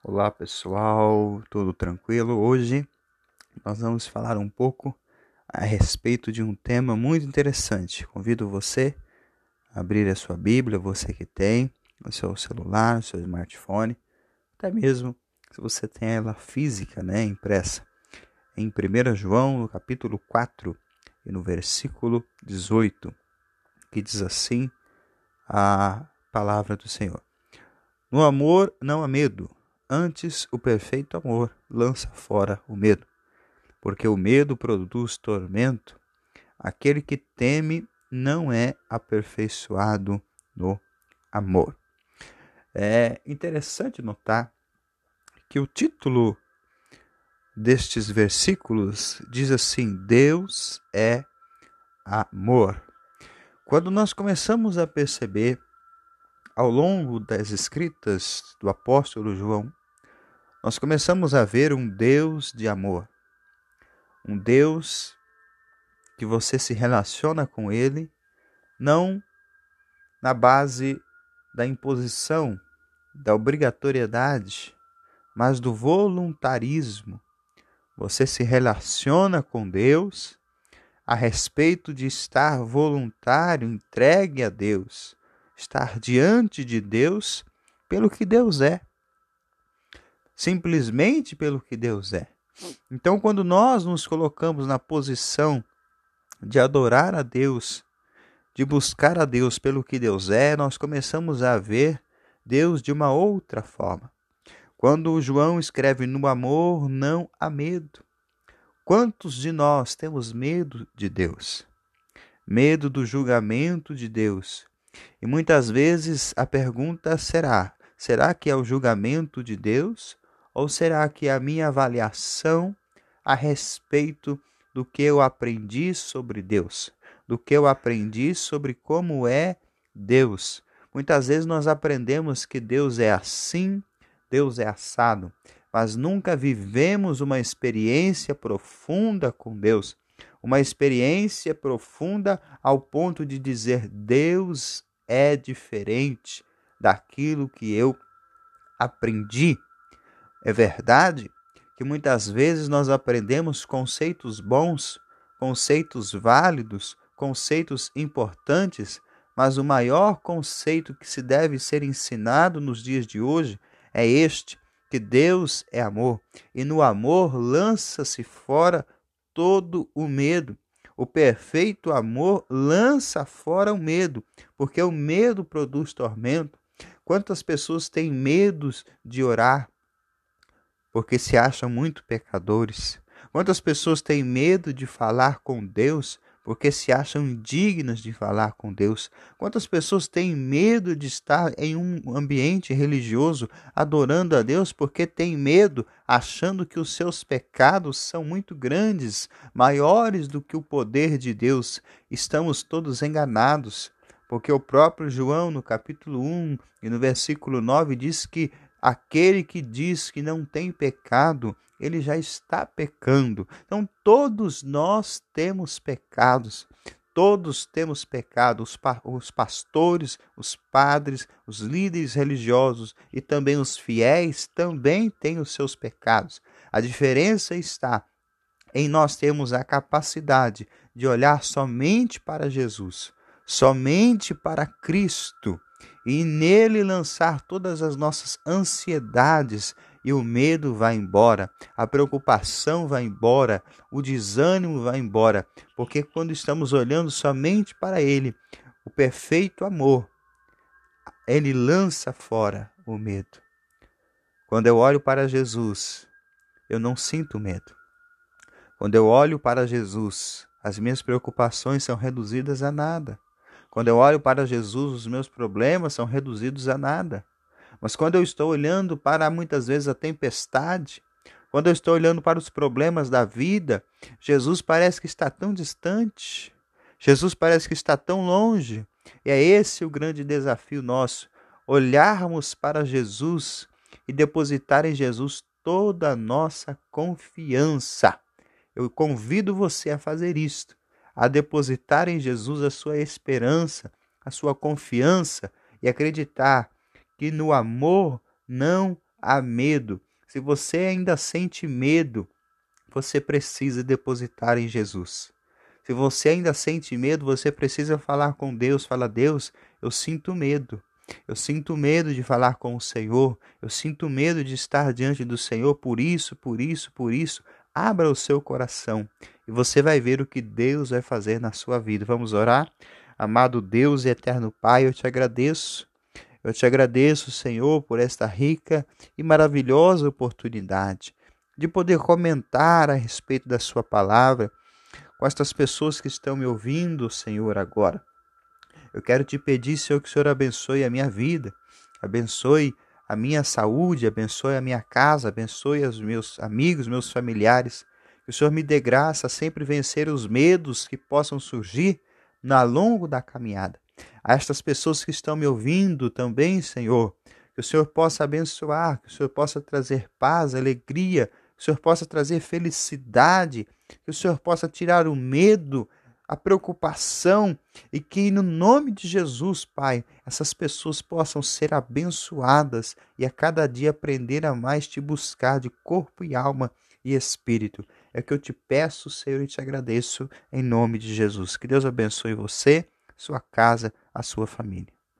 Olá pessoal, tudo tranquilo? Hoje nós vamos falar um pouco a respeito de um tema muito interessante. Convido você a abrir a sua Bíblia, você que tem o seu celular, o seu smartphone, até mesmo se você tem ela física, né, impressa. Em 1 João, no capítulo 4 e no versículo 18, que diz assim a palavra do Senhor. No amor não há medo, Antes, o perfeito amor lança fora o medo, porque o medo produz tormento. Aquele que teme não é aperfeiçoado no amor. É interessante notar que o título destes versículos diz assim: Deus é amor. Quando nós começamos a perceber ao longo das escritas do apóstolo João, nós começamos a ver um Deus de amor. Um Deus que você se relaciona com Ele não na base da imposição, da obrigatoriedade, mas do voluntarismo. Você se relaciona com Deus a respeito de estar voluntário, entregue a Deus, estar diante de Deus pelo que Deus é simplesmente pelo que Deus é. Então, quando nós nos colocamos na posição de adorar a Deus, de buscar a Deus pelo que Deus é, nós começamos a ver Deus de uma outra forma. Quando João escreve no amor, não há medo. Quantos de nós temos medo de Deus? Medo do julgamento de Deus. E muitas vezes a pergunta será: será que é o julgamento de Deus ou será que a minha avaliação a respeito do que eu aprendi sobre Deus, do que eu aprendi sobre como é Deus? Muitas vezes nós aprendemos que Deus é assim, Deus é assado, mas nunca vivemos uma experiência profunda com Deus, uma experiência profunda ao ponto de dizer Deus é diferente daquilo que eu aprendi. É verdade que muitas vezes nós aprendemos conceitos bons, conceitos válidos, conceitos importantes, mas o maior conceito que se deve ser ensinado nos dias de hoje é este: que Deus é amor, e no amor lança-se fora todo o medo. O perfeito amor lança fora o medo, porque o medo produz tormento. Quantas pessoas têm medos de orar, porque se acham muito pecadores. Quantas pessoas têm medo de falar com Deus porque se acham indignas de falar com Deus? Quantas pessoas têm medo de estar em um ambiente religioso adorando a Deus porque têm medo, achando que os seus pecados são muito grandes, maiores do que o poder de Deus? Estamos todos enganados. Porque o próprio João, no capítulo 1 e no versículo 9, diz que Aquele que diz que não tem pecado, ele já está pecando. Então, todos nós temos pecados. Todos temos pecado, os, pa os pastores, os padres, os líderes religiosos e também os fiéis também têm os seus pecados. A diferença está em nós termos a capacidade de olhar somente para Jesus, somente para Cristo e nele lançar todas as nossas ansiedades e o medo vai embora, a preocupação vai embora, o desânimo vai embora, porque quando estamos olhando somente para ele, o perfeito amor, ele lança fora o medo. Quando eu olho para Jesus, eu não sinto medo. Quando eu olho para Jesus, as minhas preocupações são reduzidas a nada. Quando eu olho para Jesus, os meus problemas são reduzidos a nada. Mas quando eu estou olhando para muitas vezes a tempestade, quando eu estou olhando para os problemas da vida, Jesus parece que está tão distante. Jesus parece que está tão longe. E é esse o grande desafio nosso: olharmos para Jesus e depositar em Jesus toda a nossa confiança. Eu convido você a fazer isto a depositar em Jesus a sua esperança, a sua confiança e acreditar que no amor não há medo, se você ainda sente medo, você precisa depositar em Jesus. Se você ainda sente medo, você precisa falar com Deus. Fala, Deus, eu sinto medo. Eu sinto medo de falar com o Senhor. Eu sinto medo de estar diante do Senhor por isso, por isso, por isso. Abra o seu coração e você vai ver o que Deus vai fazer na sua vida. Vamos orar? Amado Deus e eterno Pai, eu te agradeço. Eu te agradeço, Senhor, por esta rica e maravilhosa oportunidade de poder comentar a respeito da Sua palavra com estas pessoas que estão me ouvindo, Senhor, agora. Eu quero te pedir, Senhor, que o Senhor abençoe a minha vida, abençoe a minha saúde, abençoe a minha casa, abençoe os meus amigos, meus familiares. Que o Senhor me dê graça a sempre vencer os medos que possam surgir ao longo da caminhada. A estas pessoas que estão me ouvindo também, Senhor, que o Senhor possa abençoar, que o Senhor possa trazer paz, alegria, que o Senhor possa trazer felicidade, que o Senhor possa tirar o medo, a preocupação e que, no nome de Jesus, Pai, essas pessoas possam ser abençoadas e a cada dia aprender a mais te buscar de corpo e alma e espírito. É que eu te peço, Senhor, e te agradeço em nome de Jesus. Que Deus abençoe você, sua casa, a sua família.